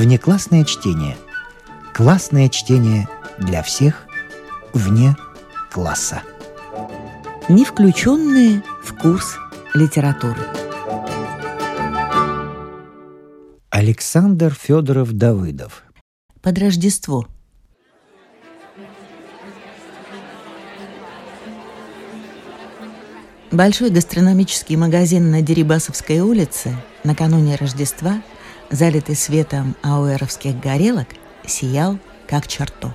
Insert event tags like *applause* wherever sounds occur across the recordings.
Внеклассное чтение. Классное чтение для всех вне класса. Не включенные в курс литературы. Александр Федоров Давыдов. Под Рождество. Большой гастрономический магазин на Дерибасовской улице накануне Рождества, залитый светом ауэровских горелок, сиял как чертог.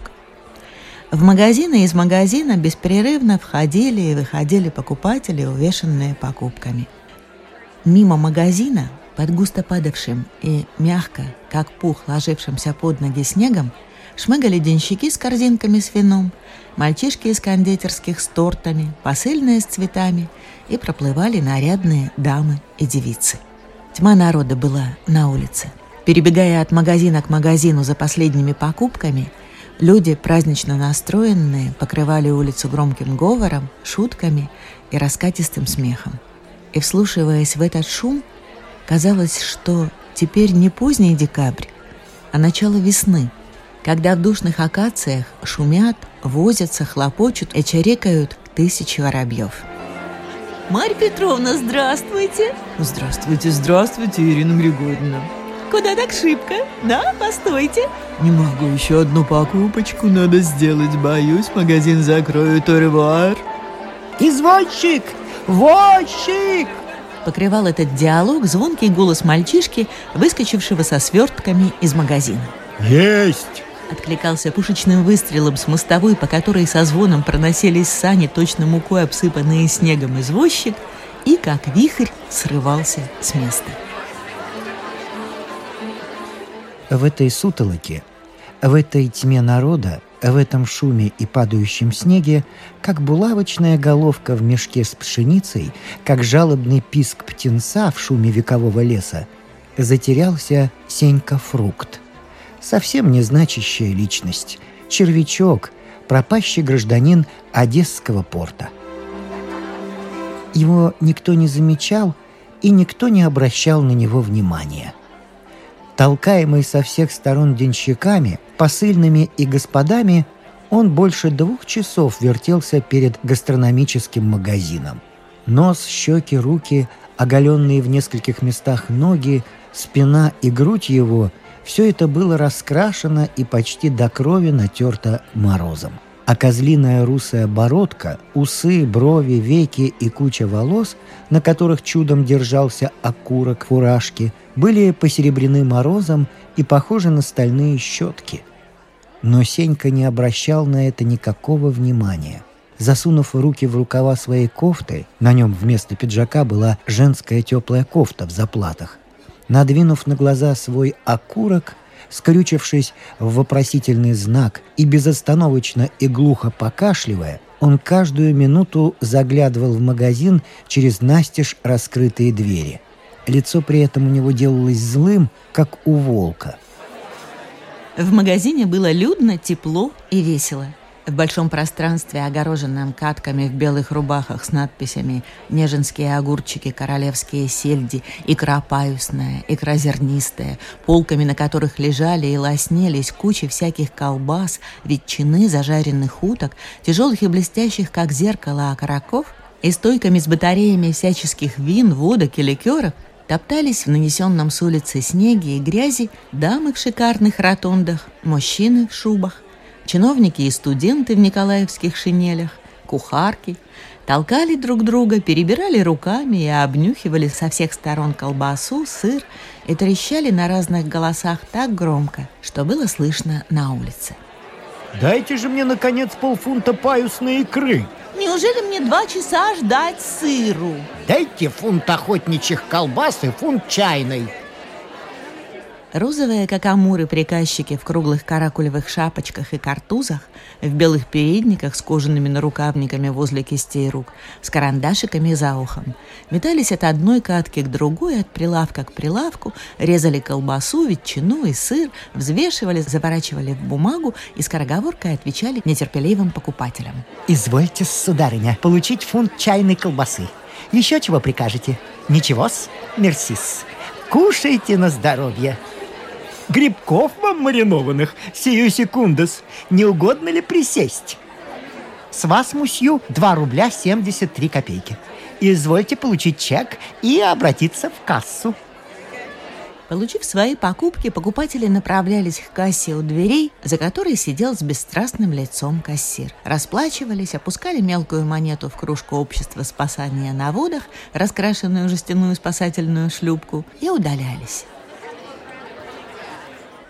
В магазины из магазина беспрерывно входили и выходили покупатели, увешанные покупками. Мимо магазина, под густо падавшим и мягко, как пух, ложившимся под ноги снегом, шмыгали денщики с корзинками с вином, мальчишки из кондитерских с тортами, посыльные с цветами и проплывали нарядные дамы и девицы. Тьма народа была на улице. Перебегая от магазина к магазину за последними покупками, люди, празднично настроенные, покрывали улицу громким говором, шутками и раскатистым смехом. И, вслушиваясь в этот шум, казалось, что теперь не поздний декабрь, а начало весны – когда в душных акациях шумят, возятся, хлопочут и чарекают тысячи воробьев. Марья Петровна, здравствуйте! Здравствуйте, здравствуйте, Ирина Григорьевна. Куда так шибко? Да, постойте. Не могу, еще одну покупочку надо сделать, боюсь, магазин закроют, оревуар. Извозчик! Возчик! Покрывал этот диалог звонкий голос мальчишки, выскочившего со свертками из магазина. Есть! Откликался пушечным выстрелом с мостовой, по которой со звоном проносились сани, точно мукой обсыпанные снегом извозчик, и, как вихрь, срывался с места. В этой сутолоке, в этой тьме народа, в этом шуме и падающем снеге, как булавочная головка в мешке с пшеницей, как жалобный писк птенца в шуме векового леса, затерялся Сенька Фрукт – совсем незначащая личность, червячок, пропащий гражданин Одесского порта. Его никто не замечал, и никто не обращал на него внимания. Толкаемый со всех сторон денщиками, посыльными и господами, он больше двух часов вертелся перед гастрономическим магазином. Нос, щеки, руки, оголенные в нескольких местах ноги, спина и грудь его – все это было раскрашено и почти до крови натерто морозом. А козлиная русая бородка, усы, брови, веки и куча волос, на которых чудом держался окурок фуражки, были посеребрены морозом и похожи на стальные щетки. Но Сенька не обращал на это никакого внимания. Засунув руки в рукава своей кофты, на нем вместо пиджака была женская теплая кофта в заплатах, Надвинув на глаза свой окурок, скрючившись в вопросительный знак и безостановочно и глухо покашливая, он каждую минуту заглядывал в магазин через настежь раскрытые двери. Лицо при этом у него делалось злым, как у волка. В магазине было людно, тепло и весело – в большом пространстве, огороженном катками в белых рубахах с надписями «Неженские огурчики, королевские сельди, икра паюсная, икра зернистая», полками на которых лежали и лоснелись кучи всяких колбас, ветчины, зажаренных уток, тяжелых и блестящих, как зеркало, окороков, и стойками с батареями всяческих вин, водок и ликеров, топтались в нанесенном с улицы снеге и грязи дамы в шикарных ротондах, мужчины в шубах, Чиновники и студенты в николаевских шинелях, кухарки, толкали друг друга, перебирали руками и обнюхивали со всех сторон колбасу, сыр и трещали на разных голосах так громко, что было слышно на улице. «Дайте же мне, наконец, полфунта паюсной икры!» Неужели мне два часа ждать сыру? Дайте фунт охотничьих колбас и фунт чайной. Розовые, как амуры, приказчики в круглых каракулевых шапочках и картузах, в белых передниках с кожаными нарукавниками возле кистей рук, с карандашиками за ухом, метались от одной катки к другой, от прилавка к прилавку, резали колбасу, ветчину и сыр, взвешивали, заворачивали в бумагу и скороговоркой отвечали нетерпеливым покупателям. «Извольте, сударыня, получить фунт чайной колбасы. Еще чего прикажете? Ничего-с, мерсис. Кушайте на здоровье!» Грибков вам маринованных, сию секундос. Не угодно ли присесть? С вас, мусью, 2 рубля 73 копейки. Извольте получить чек и обратиться в кассу. Получив свои покупки, покупатели направлялись к кассе у дверей, за которой сидел с бесстрастным лицом кассир. Расплачивались, опускали мелкую монету в кружку общества спасания на водах, раскрашенную жестяную спасательную шлюпку, и удалялись.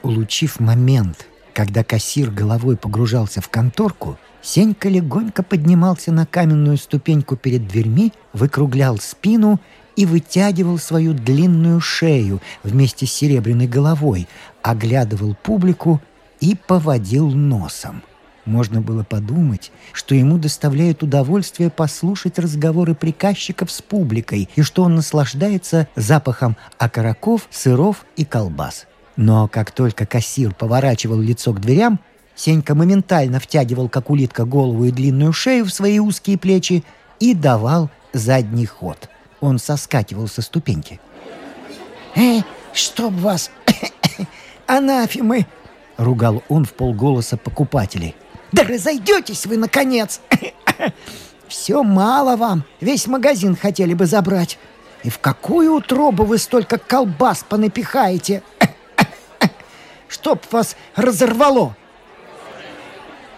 Улучив момент, когда кассир головой погружался в конторку, Сенька легонько поднимался на каменную ступеньку перед дверьми, выкруглял спину и вытягивал свою длинную шею вместе с серебряной головой, оглядывал публику и поводил носом. Можно было подумать, что ему доставляет удовольствие послушать разговоры приказчиков с публикой и что он наслаждается запахом окороков, сыров и колбас. Но как только кассир поворачивал лицо к дверям, Сенька моментально втягивал, как улитка, голову и длинную шею в свои узкие плечи и давал задний ход – он соскакивал со ступеньки. «Эй, чтоб вас, *coughs* анафимы!» — ругал он в полголоса покупателей. «Да разойдетесь вы, наконец! *coughs* Все мало вам, весь магазин хотели бы забрать. И в какую утробу вы столько колбас понапихаете? *coughs* Чтоб вас разорвало!»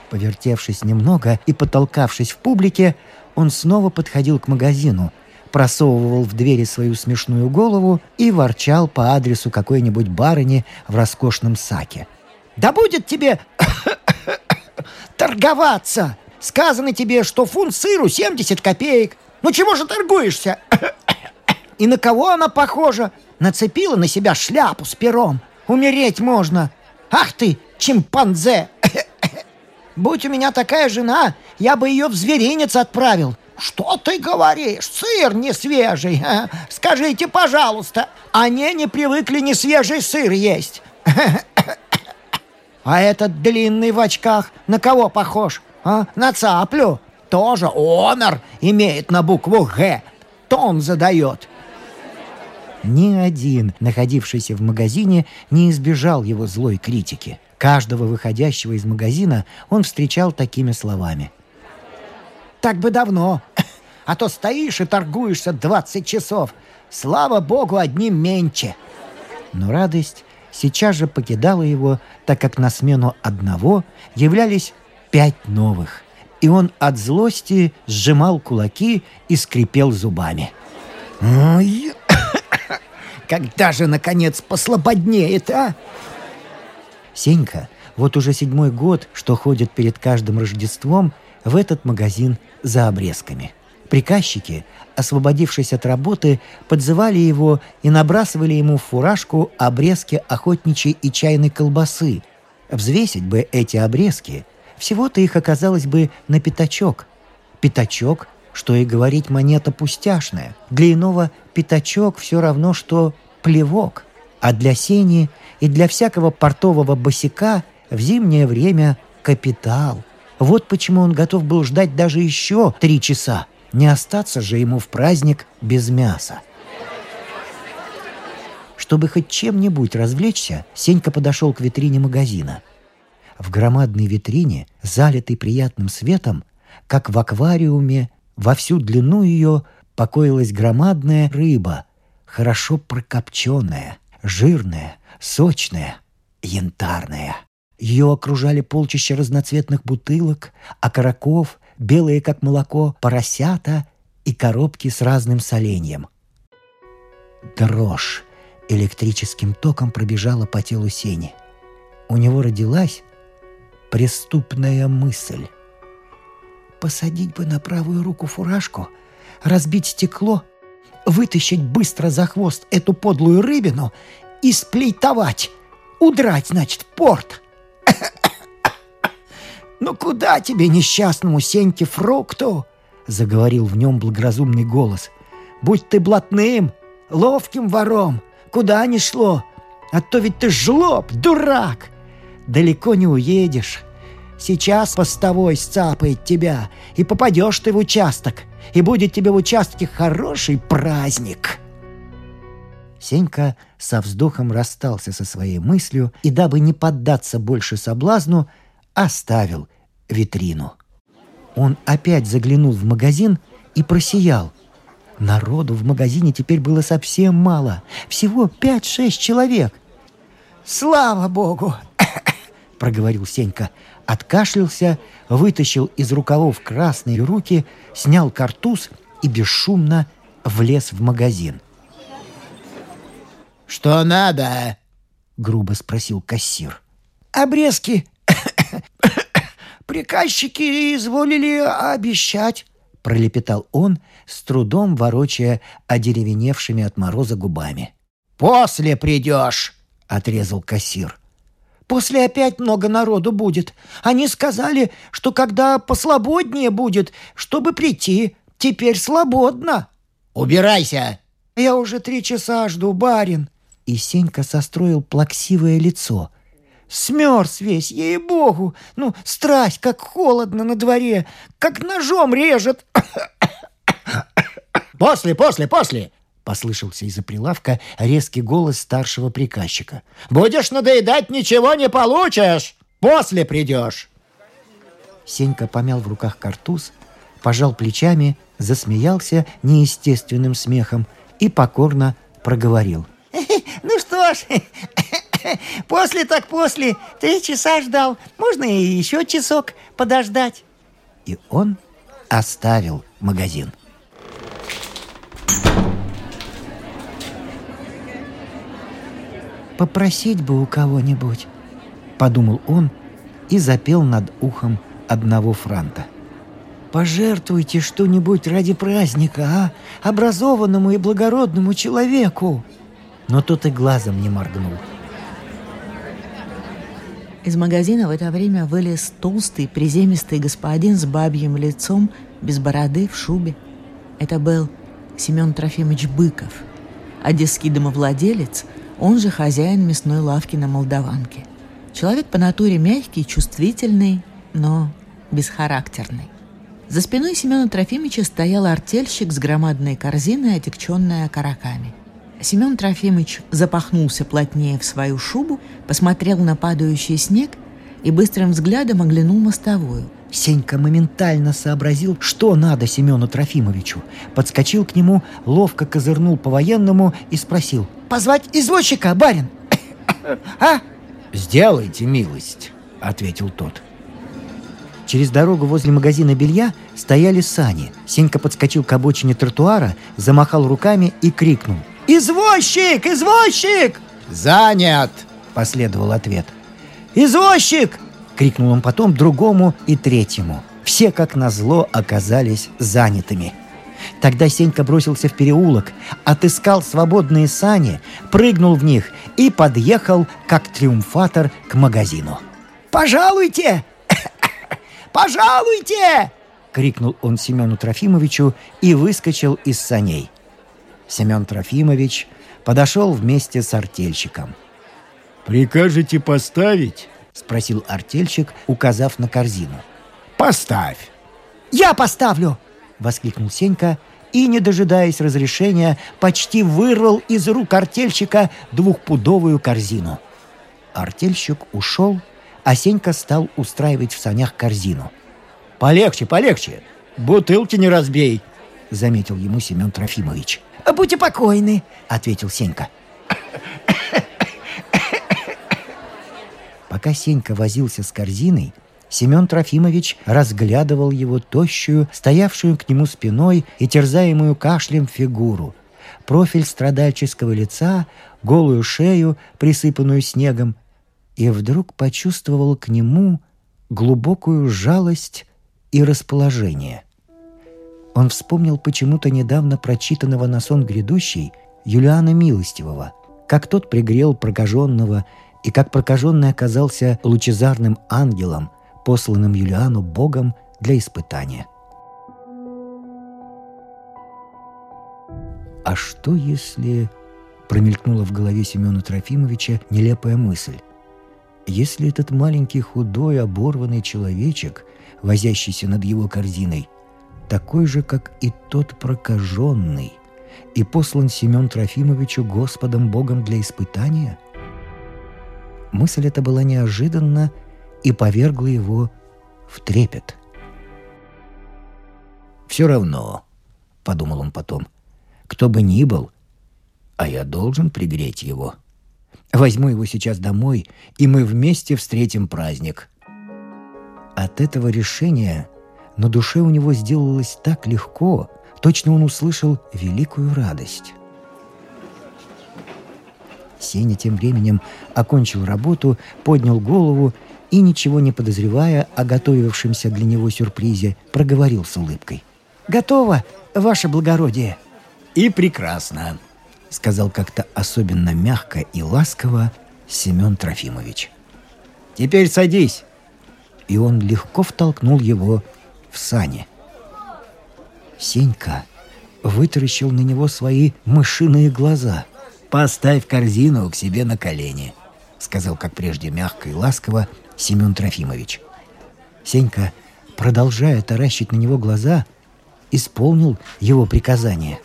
Повертевшись немного и потолкавшись в публике, он снова подходил к магазину — просовывал в двери свою смешную голову и ворчал по адресу какой-нибудь барыни в роскошном саке. «Да будет тебе *coughs* торговаться! Сказано тебе, что фунт сыру 70 копеек. Ну чего же торгуешься? *coughs* И на кого она похожа? Нацепила на себя шляпу с пером. Умереть можно. Ах ты, чимпанзе! *coughs* Будь у меня такая жена, я бы ее в зверинец отправил. «Что ты говоришь? Сыр не свежий. Скажите, пожалуйста, они не привыкли не свежий сыр есть. *coughs* А этот длинный в очках на кого похож? А? На цаплю? Тоже онор имеет на букву «Г». Тон задает. Ни один, находившийся в магазине, не избежал его злой критики. Каждого выходящего из магазина он встречал такими словами. Так бы давно. А то стоишь и торгуешься 20 часов. Слава богу, одним меньше. Но радость сейчас же покидала его, так как на смену одного являлись пять новых. И он от злости сжимал кулаки и скрипел зубами. Ой, когда же, наконец, послабоднеет, а? Сенька вот уже седьмой год, что ходит перед каждым Рождеством – в этот магазин за обрезками. Приказчики, освободившись от работы, подзывали его и набрасывали ему в фуражку обрезки охотничьей и чайной колбасы. Взвесить бы эти обрезки, всего-то их оказалось бы на пятачок. Пятачок, что и говорить монета пустяшная. Для иного пятачок все равно, что плевок. А для сени и для всякого портового босика в зимнее время капитал. Вот почему он готов был ждать даже еще три часа. Не остаться же ему в праздник без мяса. Чтобы хоть чем-нибудь развлечься, Сенька подошел к витрине магазина. В громадной витрине, залитой приятным светом, как в аквариуме, во всю длину ее покоилась громадная рыба, хорошо прокопченная, жирная, сочная, янтарная. Ее окружали полчища разноцветных бутылок, окороков, белые как молоко, поросята и коробки с разным соленьем. Дрожь электрическим током пробежала по телу Сени. У него родилась преступная мысль. Посадить бы на правую руку фуражку, разбить стекло, вытащить быстро за хвост эту подлую рыбину и сплейтовать, удрать, значит, в порт *coughs* — «Ну куда тебе, несчастному Сеньке Фрукту?» — заговорил в нем благоразумный голос. «Будь ты блатным, ловким вором, куда ни шло, а то ведь ты жлоб, дурак! Далеко не уедешь. Сейчас постовой сцапает тебя, и попадешь ты в участок, и будет тебе в участке хороший праздник». Сенька со вздохом расстался со своей мыслью и, дабы не поддаться больше соблазну, оставил витрину. Он опять заглянул в магазин и просиял. Народу в магазине теперь было совсем мало. Всего пять-шесть человек. «Слава богу!» *coughs* — проговорил Сенька. Откашлялся, вытащил из рукавов красные руки, снял картуз и бесшумно влез в магазин. «Что надо?» — грубо спросил кассир. «Обрезки приказчики изволили обещать», — пролепетал он, с трудом ворочая одеревеневшими от мороза губами. «После придешь», — отрезал кассир. «После опять много народу будет. Они сказали, что когда послободнее будет, чтобы прийти, теперь свободно». «Убирайся!» «Я уже три часа жду, барин», и Сенька состроил плаксивое лицо. Смерз весь, ей-богу! Ну, страсть, как холодно на дворе, как ножом режет!» «После, после, после!» — послышался из-за прилавка резкий голос старшего приказчика. «Будешь надоедать, ничего не получишь! После придешь!» Сенька помял в руках картуз, пожал плечами, засмеялся неестественным смехом и покорно проговорил *laughs* — Ну что ж, *laughs* после так после. Три часа ждал. Можно и еще часок подождать. И он оставил магазин. Попросить бы у кого-нибудь, подумал он и запел над ухом одного франта. Пожертвуйте что-нибудь ради праздника, а? Образованному и благородному человеку но тот и глазом не моргнул. Из магазина в это время вылез толстый, приземистый господин с бабьим лицом, без бороды, в шубе. Это был Семен Трофимович Быков, одесский домовладелец, он же хозяин мясной лавки на Молдаванке. Человек по натуре мягкий, чувствительный, но бесхарактерный. За спиной Семена Трофимовича стоял артельщик с громадной корзиной, отекченной окороками – Семен Трофимович запахнулся плотнее в свою шубу, посмотрел на падающий снег и быстрым взглядом оглянул мостовую. Сенька моментально сообразил, что надо Семену Трофимовичу. Подскочил к нему, ловко козырнул по-военному и спросил. «Позвать извозчика, барин?» *coughs* «А?» «Сделайте милость», — ответил тот. Через дорогу возле магазина белья стояли сани. Сенька подскочил к обочине тротуара, замахал руками и крикнул — «Извозчик! Извозчик!» «Занят!» – последовал ответ. «Извозчик!» – крикнул он потом другому и третьему. Все, как назло, оказались занятыми. Тогда Сенька бросился в переулок, отыскал свободные сани, прыгнул в них и подъехал, как триумфатор, к магазину. «Пожалуйте! *coughs* Пожалуйте!» — крикнул он Семену Трофимовичу и выскочил из саней. Семен Трофимович подошел вместе с артельщиком. «Прикажете поставить?» — спросил артельщик, указав на корзину. «Поставь!» «Я поставлю!» — воскликнул Сенька и, не дожидаясь разрешения, почти вырвал из рук артельщика двухпудовую корзину. Артельщик ушел, а Сенька стал устраивать в санях корзину. «Полегче, полегче! Бутылки не разбей!» — заметил ему Семен Трофимович. «Будьте покойны», — ответил Сенька. *coughs* Пока Сенька возился с корзиной, Семен Трофимович разглядывал его тощую, стоявшую к нему спиной и терзаемую кашлем фигуру, профиль страдальческого лица, голую шею, присыпанную снегом, и вдруг почувствовал к нему глубокую жалость и расположение. Он вспомнил почему-то недавно прочитанного на сон грядущий Юлиана Милостивого, как тот пригрел прокаженного и как прокаженный оказался лучезарным ангелом, посланным Юлиану Богом для испытания. А что если... Промелькнула в голове Семена Трофимовича нелепая мысль. Если этот маленький худой оборванный человечек, возящийся над его корзиной, такой же, как и тот прокаженный, и послан Семен Трофимовичу Господом Богом для испытания? Мысль эта была неожиданна и повергла его в трепет. «Все равно», — подумал он потом, — «кто бы ни был, а я должен пригреть его. Возьму его сейчас домой, и мы вместе встретим праздник». От этого решения на душе у него сделалось так легко, точно он услышал великую радость. Сеня тем временем окончил работу, поднял голову и, ничего не подозревая о готовившемся для него сюрпризе, проговорил с улыбкой. «Готово, ваше благородие!» «И прекрасно!» — сказал как-то особенно мягко и ласково Семен Трофимович. «Теперь садись!» И он легко втолкнул его в сани. Сенька вытаращил на него свои мышиные глаза. «Поставь корзину к себе на колени», — сказал, как прежде, мягко и ласково Семен Трофимович. Сенька, продолжая таращить на него глаза, исполнил его приказание.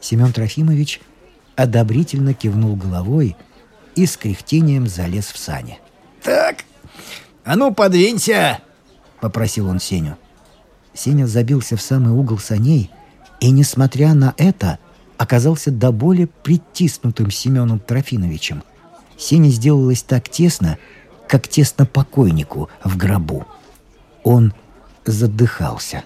Семен Трофимович одобрительно кивнул головой и с кряхтением залез в сани. «Так, а ну подвинься!» — попросил он Сеню. Сеня забился в самый угол саней и, несмотря на это, оказался до боли притиснутым Семеном Трофиновичем. Сене сделалось так тесно, как тесно покойнику в гробу. Он задыхался.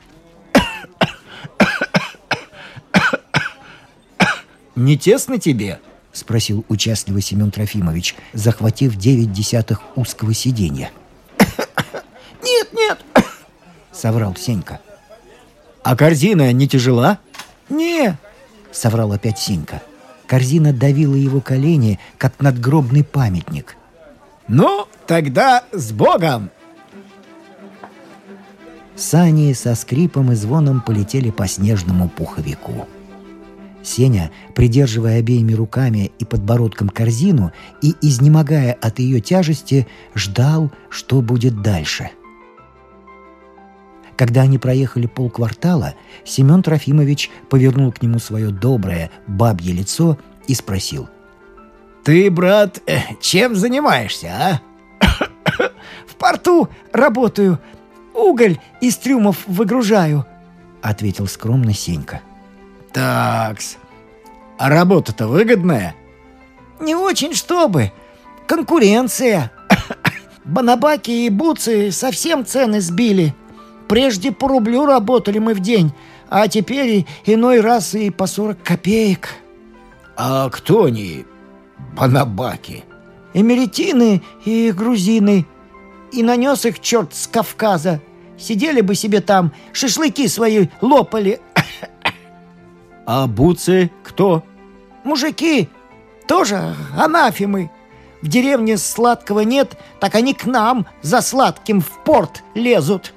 «Не тесно тебе?» — спросил участливый Семен Трофимович, захватив девять десятых узкого сиденья. «Нет, нет!» — соврал Сенька. «А корзина не тяжела?» «Не!» — соврал опять Сенька. Корзина давила его колени, как надгробный памятник. «Ну, тогда с Богом!» Сани со скрипом и звоном полетели по снежному пуховику. Сеня, придерживая обеими руками и подбородком корзину и изнемогая от ее тяжести, ждал, что будет дальше. Когда они проехали полквартала, Семен Трофимович повернул к нему свое доброе бабье лицо и спросил. «Ты, брат, э, чем занимаешься, а?» *coughs* «В порту работаю. Уголь из трюмов выгружаю», — ответил скромно Сенька. — Такс. А работа-то выгодная? Не очень, чтобы. Конкуренция. *coughs* Банабаки и буцы совсем цены сбили. Прежде по рублю работали мы в день, а теперь иной раз и по 40 копеек. А кто они, банабаки? Эмеретины и грузины. И нанес их черт с Кавказа. Сидели бы себе там, шашлыки свои лопали, *coughs* а буцы кто? Мужики, тоже анафемы. В деревне сладкого нет, так они к нам за сладким в порт лезут.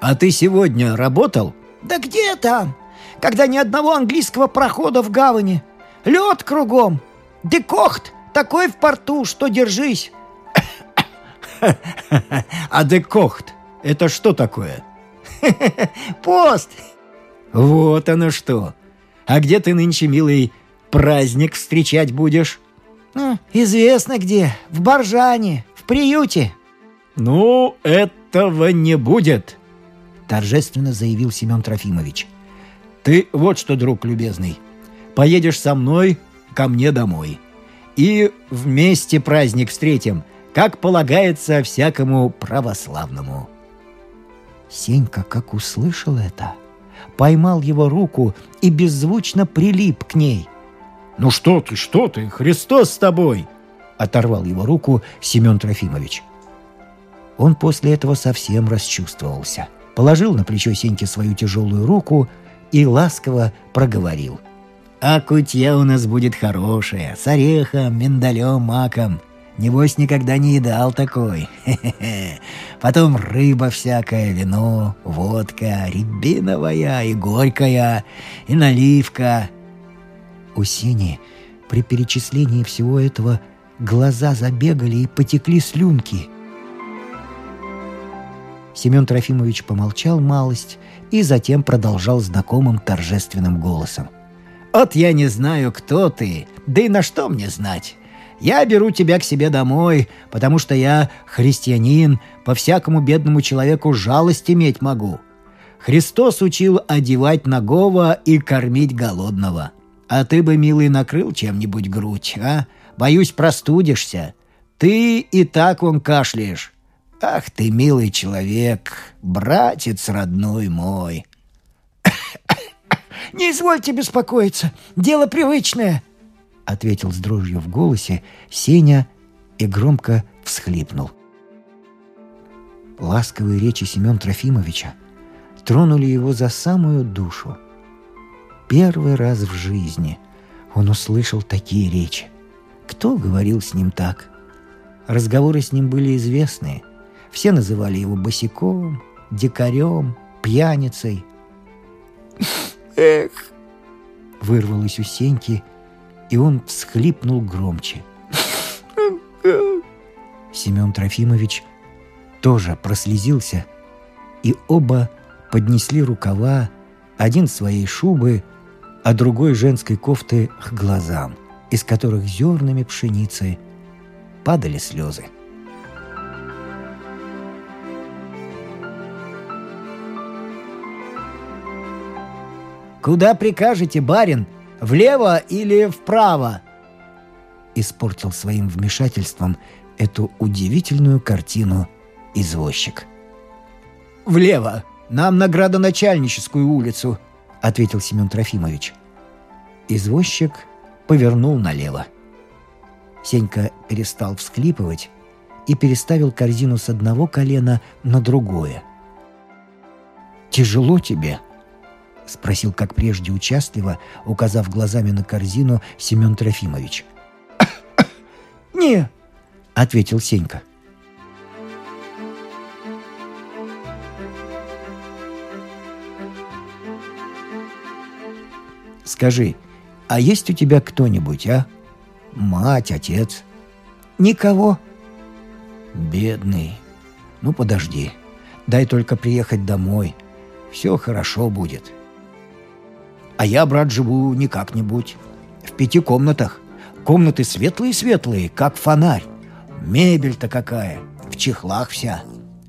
А ты сегодня работал? Да где там? Когда ни одного английского прохода в гавани. Лед кругом. Декохт такой в порту, что держись. А декохт — это что такое? *laughs* Пост «Вот оно что! А где ты нынче, милый, праздник встречать будешь?» ну, «Известно где. В Боржане, в приюте». «Ну, этого не будет», — торжественно заявил Семен Трофимович. «Ты вот что, друг любезный, поедешь со мной ко мне домой. И вместе праздник встретим, как полагается всякому православному». Сенька, как услышал это, — поймал его руку и беззвучно прилип к ней. «Ну что ты, что ты, Христос с тобой!» — оторвал его руку Семен Трофимович. Он после этого совсем расчувствовался. Положил на плечо Сеньки свою тяжелую руку и ласково проговорил. «А кутья у нас будет хорошая, с орехом, миндалем, маком. Небось, никогда не едал такой. Хе-хе-хе. Потом рыба всякая, вино, водка, рябиновая и горькая, и наливка. У Сини при перечислении всего этого глаза забегали и потекли слюнки. Семен Трофимович помолчал малость и затем продолжал знакомым торжественным голосом. «От я не знаю, кто ты, да и на что мне знать. Я беру тебя к себе домой, потому что я христианин, по всякому бедному человеку жалость иметь могу. Христос учил одевать нагого и кормить голодного. А ты бы, милый, накрыл чем-нибудь грудь, а? Боюсь, простудишься. Ты и так он кашляешь. Ах ты, милый человек, братец родной мой. *coughs* Не извольте беспокоиться, дело привычное, ответил с дрожью в голосе Сеня и громко всхлипнул. Ласковые речи Семен Трофимовича тронули его за самую душу. Первый раз в жизни он услышал такие речи. Кто говорил с ним так? Разговоры с ним были известные. Все называли его босиком, дикарем, пьяницей. Эх, вырвалось у Сеньки, и он всхлипнул громче. Семен Трофимович тоже прослезился, и оба поднесли рукава, один своей шубы, а другой женской кофты к глазам, из которых зернами пшеницы падали слезы. «Куда прикажете, барин? Влево или вправо?» Испортил своим вмешательством эту удивительную картину извозчик. «Влево! Нам на градоначальническую улицу!» — ответил Семен Трофимович. Извозчик повернул налево. Сенька перестал всклипывать и переставил корзину с одного колена на другое. «Тяжело тебе?» — спросил, как прежде участливо, указав глазами на корзину Семен Трофимович. *coughs* «Не», — ответил Сенька. «Скажи, а есть у тебя кто-нибудь, а? Мать, отец?» «Никого». «Бедный. Ну, подожди. Дай только приехать домой. Все хорошо будет». А я, брат, живу не как-нибудь. В пяти комнатах. Комнаты светлые-светлые, как фонарь. Мебель-то какая, в чехлах вся.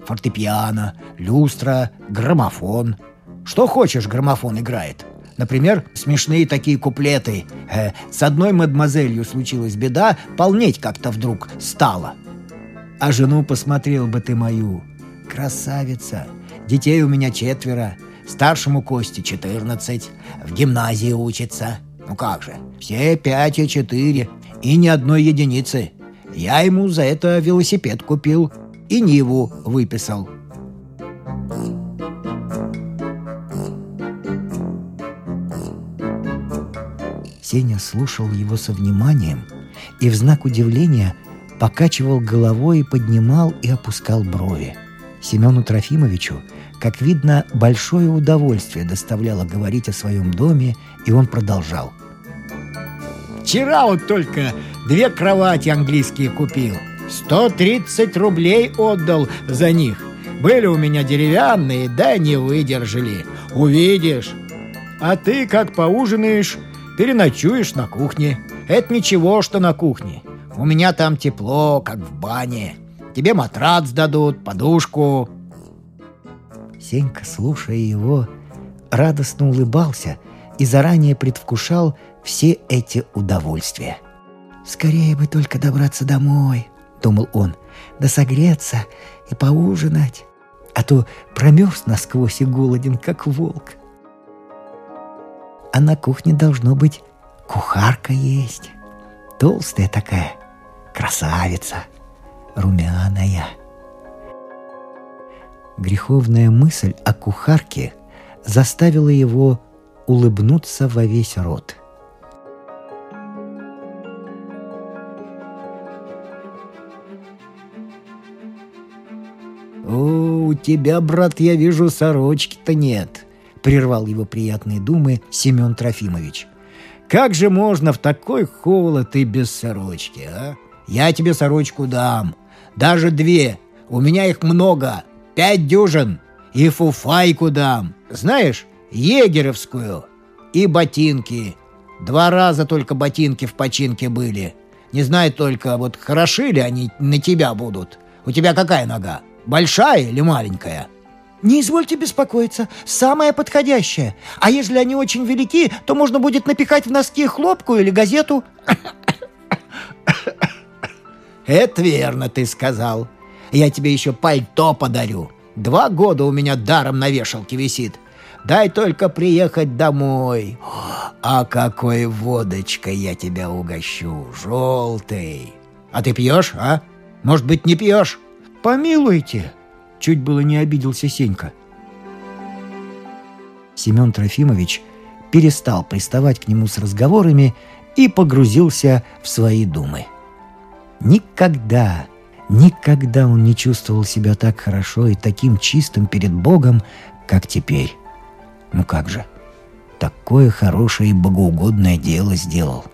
Фортепиано, люстра, граммофон. Что хочешь, граммофон играет. Например, смешные такие куплеты. Э, с одной мадемуазелью случилась беда, полнеть как-то вдруг стало. А жену посмотрел бы ты мою. Красавица. Детей у меня четверо. Старшему Косте 14, в гимназии учится. Ну как же, все пять и четыре, и ни одной единицы. Я ему за это велосипед купил и Ниву выписал. Сеня слушал его со вниманием и в знак удивления покачивал головой и поднимал и опускал брови. Семену Трофимовичу – как видно, большое удовольствие доставляло говорить о своем доме, и он продолжал. «Вчера вот только две кровати английские купил. 130 рублей отдал за них. Были у меня деревянные, да не выдержали. Увидишь. А ты, как поужинаешь, переночуешь на кухне. Это ничего, что на кухне. У меня там тепло, как в бане. Тебе матрац дадут, подушку. Сенька, слушая его, радостно улыбался и заранее предвкушал все эти удовольствия. «Скорее бы только добраться домой», — думал он, — «да согреться и поужинать, а то промерз насквозь и голоден, как волк». А на кухне должно быть кухарка есть, толстая такая, красавица, румяная — греховная мысль о кухарке заставила его улыбнуться во весь рот. «О, у тебя, брат, я вижу, сорочки-то нет», — прервал его приятные думы Семен Трофимович. «Как же можно в такой холод и без сорочки, а? Я тебе сорочку дам, даже две, у меня их много, Пять дюжин. И фуфайку дам. Знаешь, егеревскую. И ботинки. Два раза только ботинки в починке были. Не знаю только, вот хороши ли они на тебя будут. У тебя какая нога? Большая или маленькая?» «Не извольте беспокоиться, самая подходящая. А если они очень велики, то можно будет напихать в носки хлопку или газету». «Это верно ты сказал. Я тебе еще пальто подарю. Два года у меня даром на вешалке висит. Дай только приехать домой. А какой водочкой я тебя угощу, желтый. А ты пьешь, а? Может быть, не пьешь?» «Помилуйте!» — чуть было не обиделся Сенька. Семен Трофимович перестал приставать к нему с разговорами и погрузился в свои думы. Никогда, никогда он не чувствовал себя так хорошо и таким чистым перед Богом, как теперь. Ну как же, такое хорошее и богоугодное дело сделал.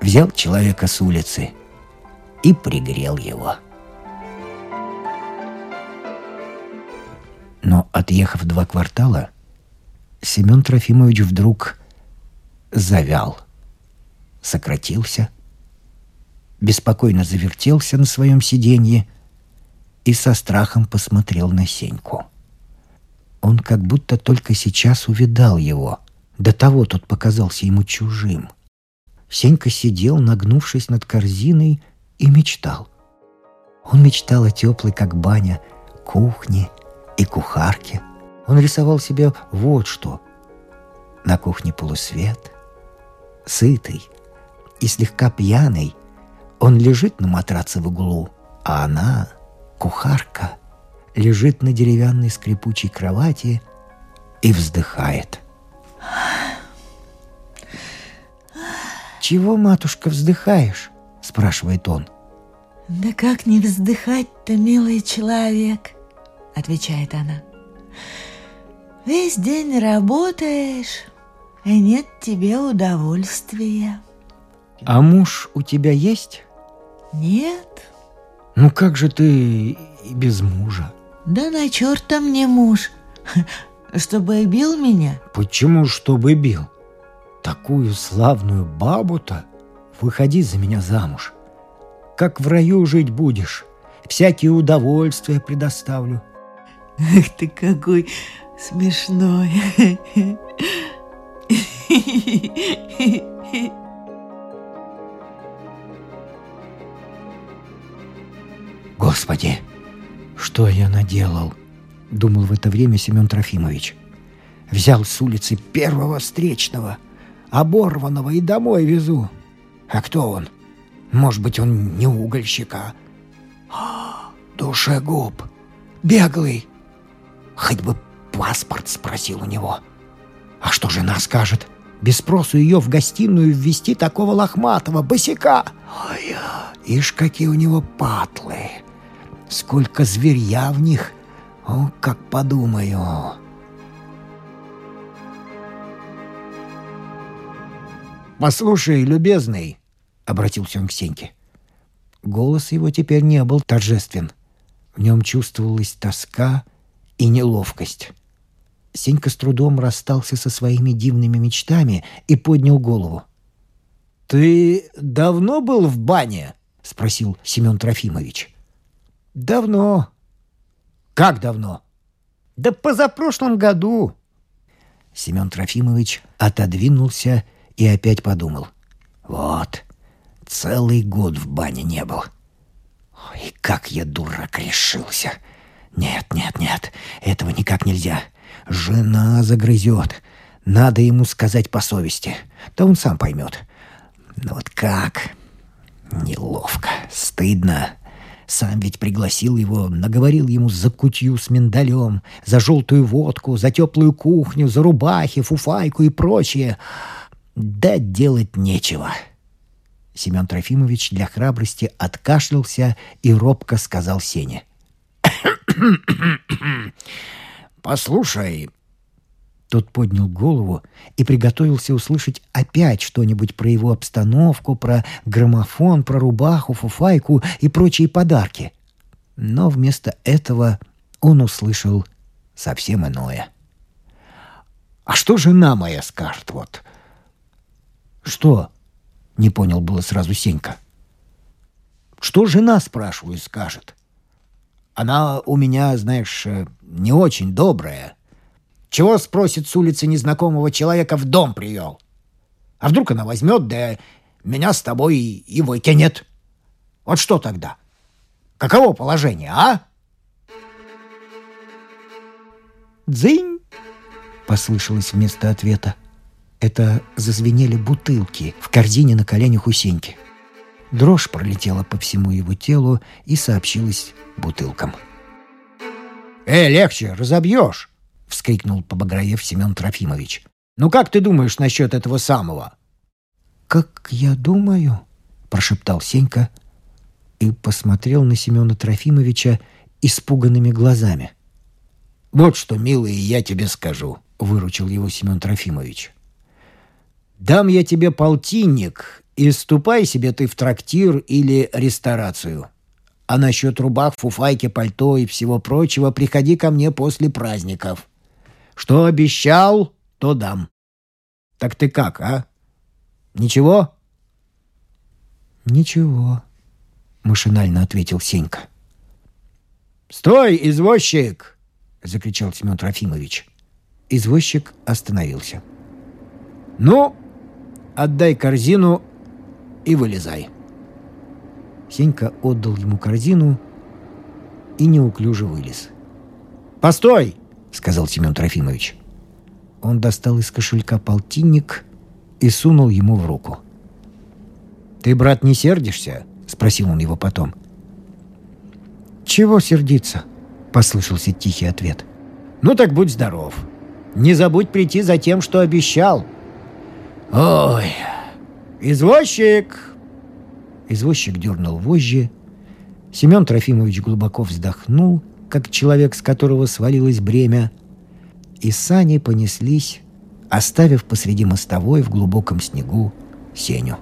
Взял человека с улицы и пригрел его. Но, отъехав два квартала, Семен Трофимович вдруг завял, сократился, беспокойно завертелся на своем сиденье и со страхом посмотрел на Сеньку. Он как будто только сейчас увидал его. До того тот показался ему чужим. Сенька сидел, нагнувшись над корзиной, и мечтал. Он мечтал о теплой, как баня, кухне и кухарке. Он рисовал себе вот что. На кухне полусвет, сытый и слегка пьяный, он лежит на матраце в углу, а она, кухарка, лежит на деревянной скрипучей кровати и вздыхает. «Чего, матушка, вздыхаешь?» – спрашивает он. «Да как не вздыхать-то, милый человек?» – отвечает она. «Весь день работаешь, и нет тебе удовольствия». «А муж у тебя есть?» «Нет». «Ну как же ты без мужа?» Да на черта мне муж, *laughs* чтобы бил меня. Почему чтобы бил? Такую славную бабу-то? Выходи за меня замуж. Как в раю жить будешь? Всякие удовольствия предоставлю. Ах ты какой смешной. *laughs* Господи, что я наделал? Думал в это время Семен Трофимович. Взял с улицы первого встречного, оборванного и домой везу. А кто он? Может быть, он не угольщик, а... душегуб, беглый. Хоть бы паспорт спросил у него. А что жена скажет? Без спросу ее в гостиную ввести такого лохматого босика. Ой, ишь, какие у него патлы. Сколько зверья в них, о, как подумаю. «Послушай, любезный», — обратился он к Сеньке. Голос его теперь не был торжествен. В нем чувствовалась тоска и неловкость. Сенька с трудом расстался со своими дивными мечтами и поднял голову. «Ты давно был в бане?» — спросил Семен Трофимович. Давно. Как давно? Да позапрошлом году. Семен Трофимович отодвинулся и опять подумал. Вот, целый год в бане не был. Ой, как я дурак решился. Нет, нет, нет, этого никак нельзя. Жена загрызет. Надо ему сказать по совести. Да он сам поймет. Но вот как? Неловко, стыдно. Сам ведь пригласил его, наговорил ему за кутью с миндалем, за желтую водку, за теплую кухню, за рубахи, фуфайку и прочее. Да делать нечего. Семен Трофимович для храбрости откашлялся и робко сказал Сене. *coughs* «Послушай, тот поднял голову и приготовился услышать опять что-нибудь про его обстановку, про граммофон, про рубаху, фуфайку и прочие подарки. Но вместо этого он услышал совсем иное. «А что жена моя скажет, вот?» «Что?» — не понял было сразу Сенька. «Что жена, спрашиваю, скажет?» «Она у меня, знаешь, не очень добрая. Чего, спросит с улицы незнакомого человека, в дом привел? А вдруг она возьмет, да меня с тобой и выкинет? Вот что тогда? Каково положение, а?» «Дзынь!» — послышалось вместо ответа. Это зазвенели бутылки в корзине на коленях у Сеньки. Дрожь пролетела по всему его телу и сообщилась бутылкам. «Э, легче, разобьешь!» — вскрикнул побаграев Семен Трофимович. «Ну как ты думаешь насчет этого самого?» «Как я думаю?» — прошептал Сенька и посмотрел на Семена Трофимовича испуганными глазами. «Вот что, милый, я тебе скажу», — выручил его Семен Трофимович. «Дам я тебе полтинник, и ступай себе ты в трактир или ресторацию. А насчет рубах, фуфайки, пальто и всего прочего приходи ко мне после праздников. Что обещал, то дам. Так ты как, а? Ничего?» «Ничего», — машинально ответил Сенька. «Стой, извозчик!» — закричал Семен Трофимович. Извозчик остановился. «Ну, отдай корзину и вылезай». Сенька отдал ему корзину и неуклюже вылез. «Постой!» — сказал Семен Трофимович. Он достал из кошелька полтинник и сунул ему в руку. «Ты, брат, не сердишься?» — спросил он его потом. «Чего сердиться?» — послышался тихий ответ. «Ну так будь здоров. Не забудь прийти за тем, что обещал». «Ой, извозчик!» Извозчик дернул вожжи. Семен Трофимович глубоко вздохнул, как человек, с которого свалилось бремя. И сани понеслись, оставив посреди мостовой в глубоком снегу Сеню.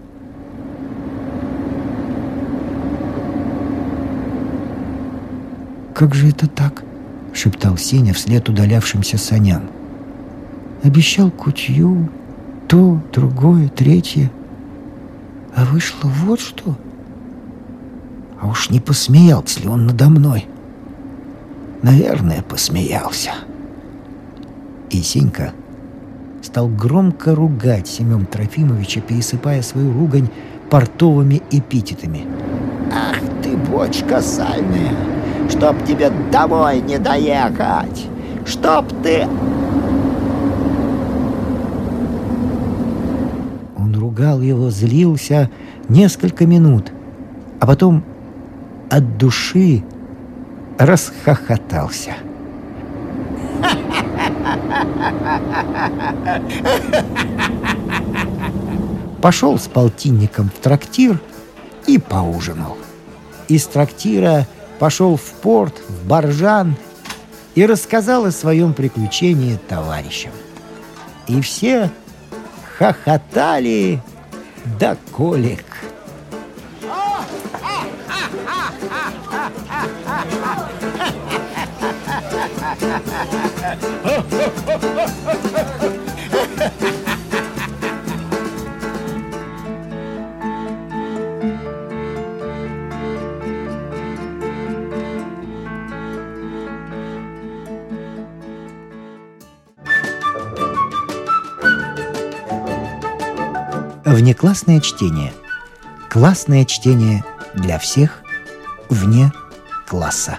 «Как же это так?» — шептал Сеня вслед удалявшимся саням. «Обещал кутью, то, другое, третье. А вышло вот что. А уж не посмеялся ли он надо мной? Наверное, посмеялся». И Сенька стал громко ругать Семен Трофимовича, пересыпая свою ругань портовыми эпитетами. «Ах ты, бочка сальная! чтоб тебе домой не доехать, чтоб ты...» Он ругал его, злился несколько минут, а потом от души расхохотался. Пошел с полтинником в трактир и поужинал. Из трактира пошел в порт, в Баржан и рассказал о своем приключении товарищам. И все хохотали до колик. Внеклассное чтение. Классное чтение для всех вне класса.